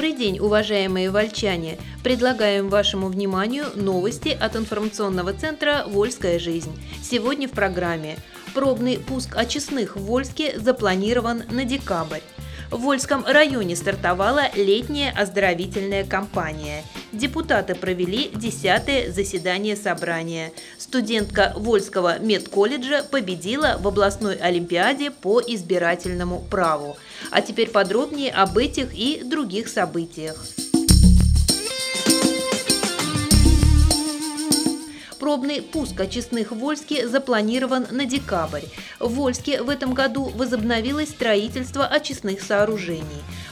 Добрый день, уважаемые вольчане! Предлагаем вашему вниманию новости от информационного центра «Вольская жизнь». Сегодня в программе Пробный пуск очистных в Вольске запланирован на декабрь. В Вольском районе стартовала летняя оздоровительная кампания. Депутаты провели 10 заседание собрания. Студентка Вольского медколледжа победила в областной олимпиаде по избирательному праву. А теперь подробнее об этих и других событиях. Пробный пуск очистных в Вольске запланирован на декабрь. В Вольске в этом году возобновилось строительство очистных сооружений.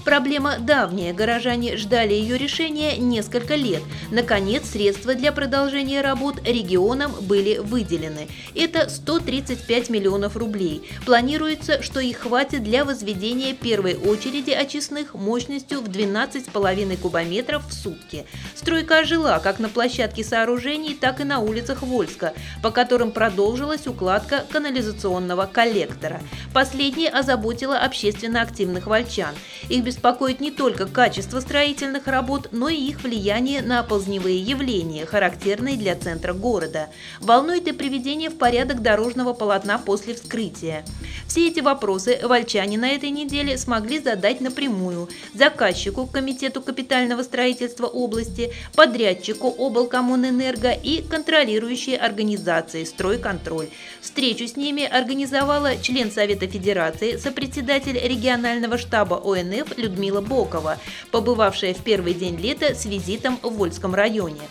Проблема давняя, горожане ждали ее решения несколько лет. Наконец, средства для продолжения работ регионам были выделены. Это 135 миллионов рублей. Планируется, что их хватит для возведения первой очереди очистных мощностью в 12,5 кубометров в сутки. Стройка ожила как на площадке сооружений, так и на улицах Вольска, по которым продолжилась укладка канализационного коллектора. Последнее озаботило общественно активных вольчан. Их беспокоит не только качество строительных работ, но и их влияние на оползневые явления, характерные для центра города. Волнует и приведение в порядок дорожного полотна после вскрытия. Все эти вопросы вольчане на этой неделе смогли задать напрямую заказчику, Комитету капитального строительства области, подрядчику облкоммунэнерго и контролеру контролирующие организации «Стройконтроль». Встречу с ними организовала член Совета Федерации, сопредседатель регионального штаба ОНФ Людмила Бокова, побывавшая в первый день лета с визитом в Вольском районе.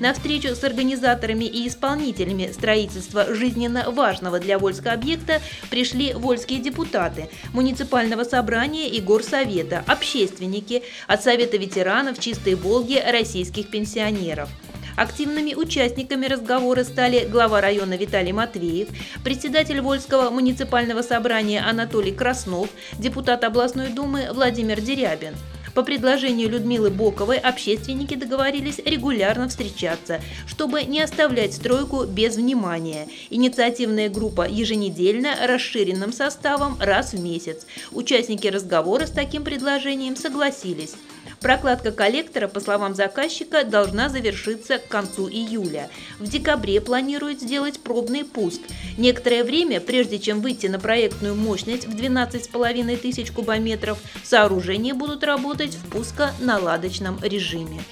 На встречу с организаторами и исполнителями строительства жизненно важного для Вольска объекта пришли вольские депутаты, муниципального собрания и горсовета, общественники, от Совета ветеранов Чистой Волги российских пенсионеров – Активными участниками разговора стали глава района Виталий Матвеев, председатель Вольского муниципального собрания Анатолий Краснов, депутат областной думы Владимир Дерябин. По предложению Людмилы Боковой общественники договорились регулярно встречаться, чтобы не оставлять стройку без внимания. Инициативная группа еженедельно расширенным составом раз в месяц. Участники разговора с таким предложением согласились. Прокладка коллектора, по словам заказчика, должна завершиться к концу июля. В декабре планируют сделать пробный пуск. Некоторое время, прежде чем выйти на проектную мощность в 12,5 тысяч кубометров, сооружения будут работать в пуско-наладочном режиме.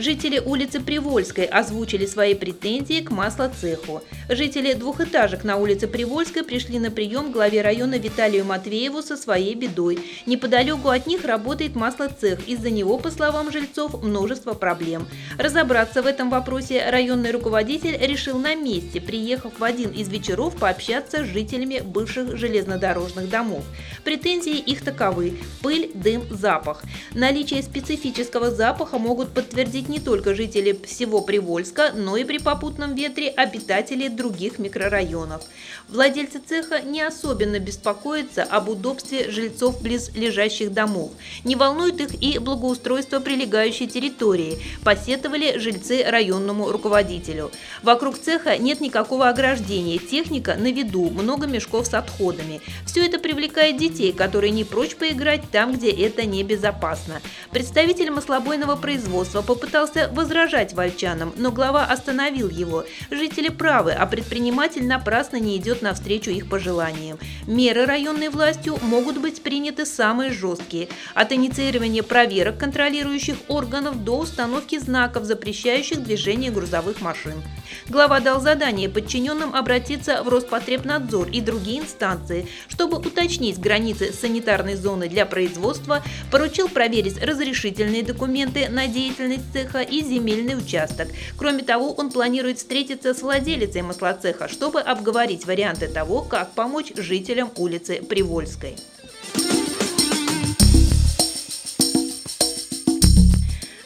Жители улицы Привольской озвучили свои претензии к маслоцеху. Жители двухэтажек на улице Привольской пришли на прием к главе района Виталию Матвееву со своей бедой. Неподалеку от них работает маслоцех. Из-за него, по словам жильцов, множество проблем. Разобраться в этом вопросе районный руководитель решил на месте, приехав в один из вечеров пообщаться с жителями бывших железнодорожных домов. Претензии их таковы – пыль, дым, запах. Наличие специфического запаха могут подтвердить не только жители всего Привольска, но и при попутном ветре обитатели других микрорайонов. Владельцы цеха не особенно беспокоятся об удобстве жильцов близ лежащих домов. Не волнует их и благоустройство прилегающей территории, посетовали жильцы районному руководителю. Вокруг цеха нет никакого ограждения, техника на виду, много мешков с отходами. Все это привлекает детей, которые не прочь поиграть там, где это небезопасно. Представитель маслобойного производства попытался попытался возражать вольчанам, но глава остановил его. Жители правы, а предприниматель напрасно не идет навстречу их пожеланиям. Меры районной властью могут быть приняты самые жесткие. От инициирования проверок контролирующих органов до установки знаков, запрещающих движение грузовых машин. Глава дал задание подчиненным обратиться в Роспотребнадзор и другие инстанции, чтобы уточнить границы санитарной зоны для производства, поручил проверить разрешительные документы на деятельность цеха и земельный участок. Кроме того, он планирует встретиться с владелицей маслоцеха, чтобы обговорить варианты того, как помочь жителям улицы Привольской.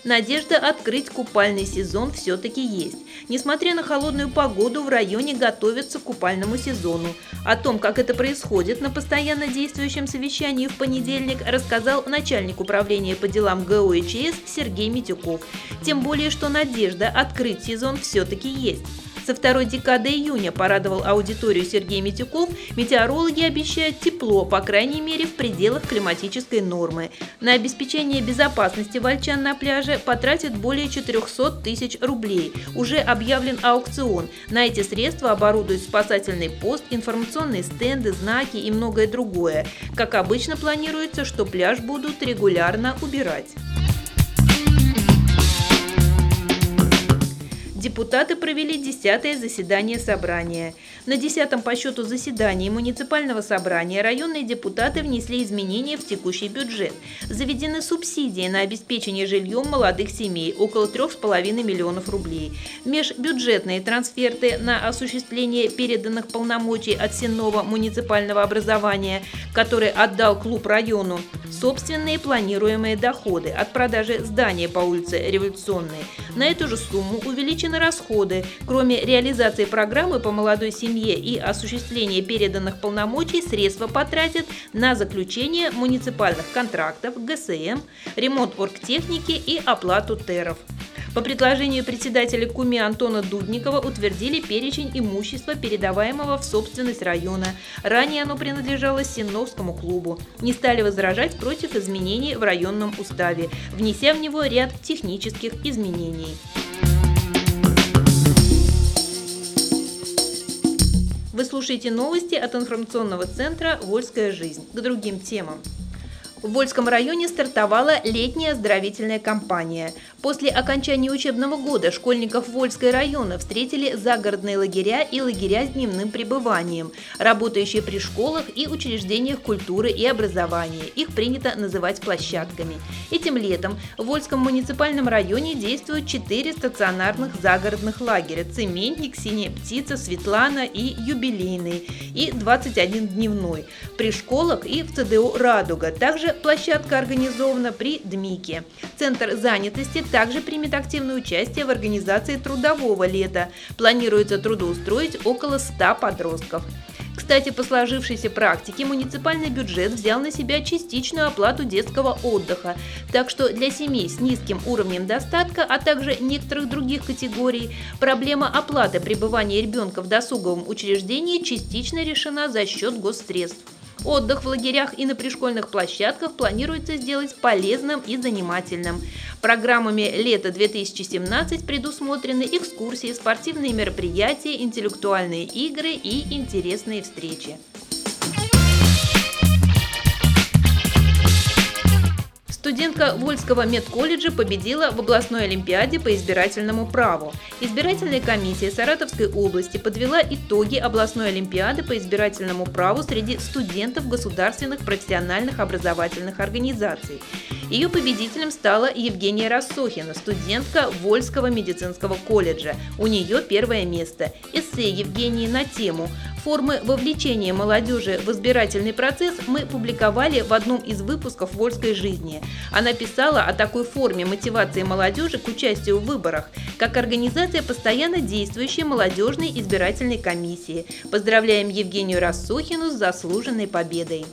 Надежда открыть купальный сезон все-таки есть. Несмотря на холодную погоду, в районе готовятся к купальному сезону. О том, как это происходит, на постоянно действующем совещании в понедельник рассказал начальник управления по делам ГО и ЧС Сергей Митюков. Тем более, что надежда открыть сезон все-таки есть. Со второй декады июня порадовал аудиторию Сергей Митюков, метеорологи обещают тепло, по крайней мере, в пределах климатической нормы. На обеспечение безопасности вольчан на пляже потратят более 400 тысяч рублей. Уже объявлен аукцион. На эти средства оборудуют спасательный пост, информационные стенды, знаки и многое другое. Как обычно планируется, что пляж будут регулярно убирать. Депутаты провели десятое заседание собрания. На десятом по счету заседании муниципального собрания районные депутаты внесли изменения в текущий бюджет. Заведены субсидии на обеспечение жильем молодых семей – около 3,5 миллионов рублей. Межбюджетные трансферты на осуществление переданных полномочий от Сенного муниципального образования, который отдал клуб району, собственные планируемые доходы от продажи здания по улице Революционной. На эту же сумму увеличены расходы. Кроме реализации программы по молодой семье и осуществления переданных полномочий, средства потратят на заключение муниципальных контрактов, ГСМ, ремонт оргтехники и оплату ТЭРов. По предложению председателя КУМИ Антона Дудникова утвердили перечень имущества, передаваемого в собственность района. Ранее оно принадлежало Сенновскому клубу. Не стали возражать против изменений в районном уставе, внеся в него ряд технических изменений. Вы слушаете новости от информационного центра «Вольская жизнь». К другим темам. В Вольском районе стартовала летняя оздоровительная кампания. После окончания учебного года школьников Вольской района встретили загородные лагеря и лагеря с дневным пребыванием, работающие при школах и учреждениях культуры и образования. Их принято называть площадками. Этим летом в Вольском муниципальном районе действуют четыре стационарных загородных лагеря – «Цементник», «Синяя птица», «Светлана» и «Юбилейный» и 21 дневной при школах и в ЦДУ «Радуга». Также площадка организована при ДМИКе. Центр занятости также примет активное участие в организации трудового лета. Планируется трудоустроить около 100 подростков. Кстати, по сложившейся практике муниципальный бюджет взял на себя частичную оплату детского отдыха, так что для семей с низким уровнем достатка, а также некоторых других категорий, проблема оплаты пребывания ребенка в досуговом учреждении частично решена за счет госсредств. Отдых в лагерях и на пришкольных площадках планируется сделать полезным и занимательным. Программами лета 2017 предусмотрены экскурсии, спортивные мероприятия, интеллектуальные игры и интересные встречи. Студентка Вольского медколледжа победила в областной олимпиаде по избирательному праву. Избирательная комиссия Саратовской области подвела итоги областной олимпиады по избирательному праву среди студентов государственных профессиональных образовательных организаций. Ее победителем стала Евгения Рассохина, студентка Вольского медицинского колледжа. У нее первое место. Эссе Евгении на тему Формы вовлечения молодежи в избирательный процесс мы публиковали в одном из выпусков «Вольской жизни». Она писала о такой форме мотивации молодежи к участию в выборах, как организация постоянно действующей молодежной избирательной комиссии. Поздравляем Евгению Рассухину с заслуженной победой.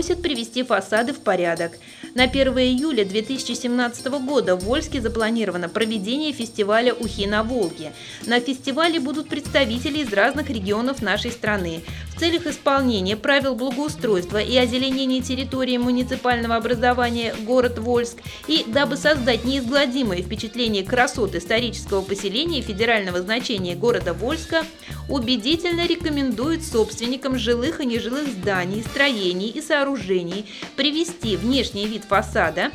Просят привести фасады в порядок. На 1 июля 2017 года в Вольске запланировано проведение фестиваля «Ухи на Волге». На фестивале будут представители из разных регионов нашей страны. Целях исполнения правил благоустройства и озеленения территории муниципального образования город Вольск и дабы создать неизгладимое впечатление красот исторического поселения федерального значения города Вольска, убедительно рекомендует собственникам жилых и нежилых зданий, строений и сооружений привести внешний вид фасада,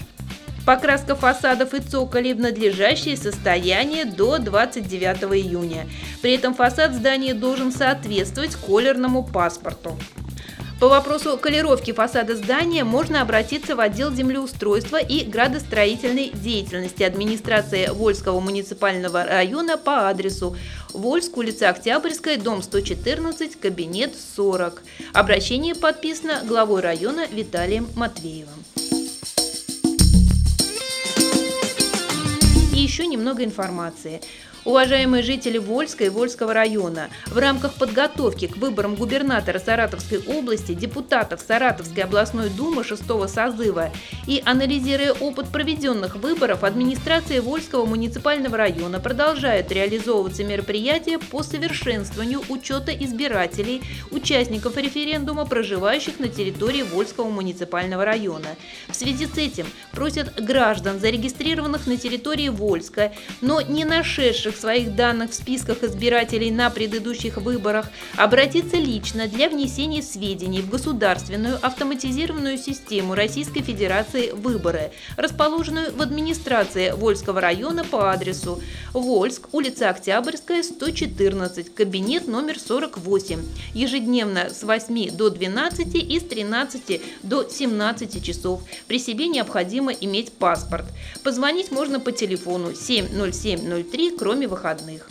Покраска фасадов и цоколей в надлежащее состояние до 29 июня. При этом фасад здания должен соответствовать колерному паспорту. По вопросу колеровки фасада здания можно обратиться в отдел землеустройства и градостроительной деятельности администрации Вольского муниципального района по адресу Вольск, улица Октябрьская, дом 114, кабинет 40. Обращение подписано главой района Виталием Матвеевым. Еще немного информации. Уважаемые жители Вольска и Вольского района, в рамках подготовки к выборам губернатора Саратовской области, депутатов Саратовской областной думы 6 созыва и анализируя опыт проведенных выборов, администрация Вольского муниципального района продолжает реализовываться мероприятия по совершенствованию учета избирателей, участников референдума, проживающих на территории Вольского муниципального района. В связи с этим просят граждан, зарегистрированных на территории Вольска, но не нашедших указанных своих данных в списках избирателей на предыдущих выборах, обратиться лично для внесения сведений в государственную автоматизированную систему Российской Федерации «Выборы», расположенную в администрации Вольского района по адресу Вольск, улица Октябрьская, 114, кабинет номер 48, ежедневно с 8 до 12 и с 13 до 17 часов. При себе необходимо иметь паспорт. Позвонить можно по телефону 70703, кроме кроме выходных.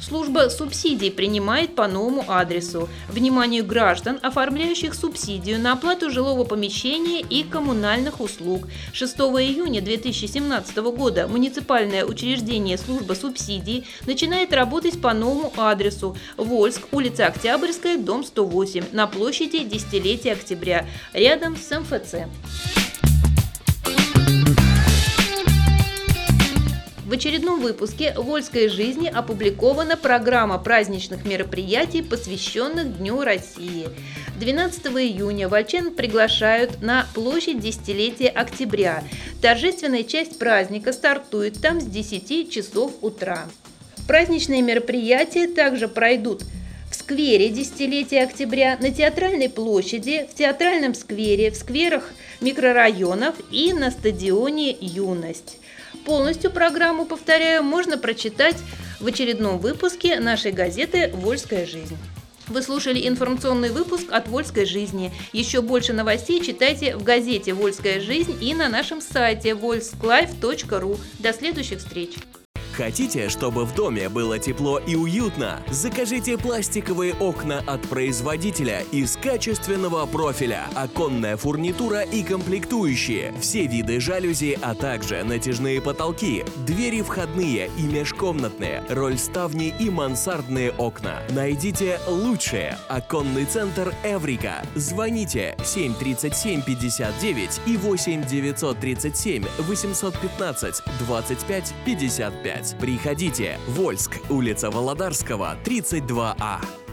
Служба субсидий принимает по новому адресу. Вниманию граждан, оформляющих субсидию на оплату жилого помещения и коммунальных услуг. 6 июня 2017 года муниципальное учреждение служба субсидий начинает работать по новому адресу. Вольск, улица Октябрьская, дом 108, на площади Десятилетия Октября, рядом с МФЦ. В очередном выпуске «Вольской жизни» опубликована программа праздничных мероприятий, посвященных Дню России. 12 июня вольчан приглашают на площадь десятилетия октября. Торжественная часть праздника стартует там с 10 часов утра. Праздничные мероприятия также пройдут в сквере десятилетия октября, на Театральной площади, в Театральном сквере, в скверах микрорайонов и на стадионе «Юность». Полностью программу, повторяю, можно прочитать в очередном выпуске нашей газеты «Вольская жизнь». Вы слушали информационный выпуск от «Вольской жизни». Еще больше новостей читайте в газете «Вольская жизнь» и на нашем сайте volsklif.ru. До следующих встреч! Хотите, чтобы в доме было тепло и уютно? Закажите пластиковые окна от производителя из качественного профиля, оконная фурнитура и комплектующие, все виды жалюзи, а также натяжные потолки, двери входные и межкомнатные, роль ставни и мансардные окна. Найдите лучшее. Оконный центр Эврика. Звоните 737 59 и 8 937 815 25 55. Приходите. Вольск, улица Володарского, 32А.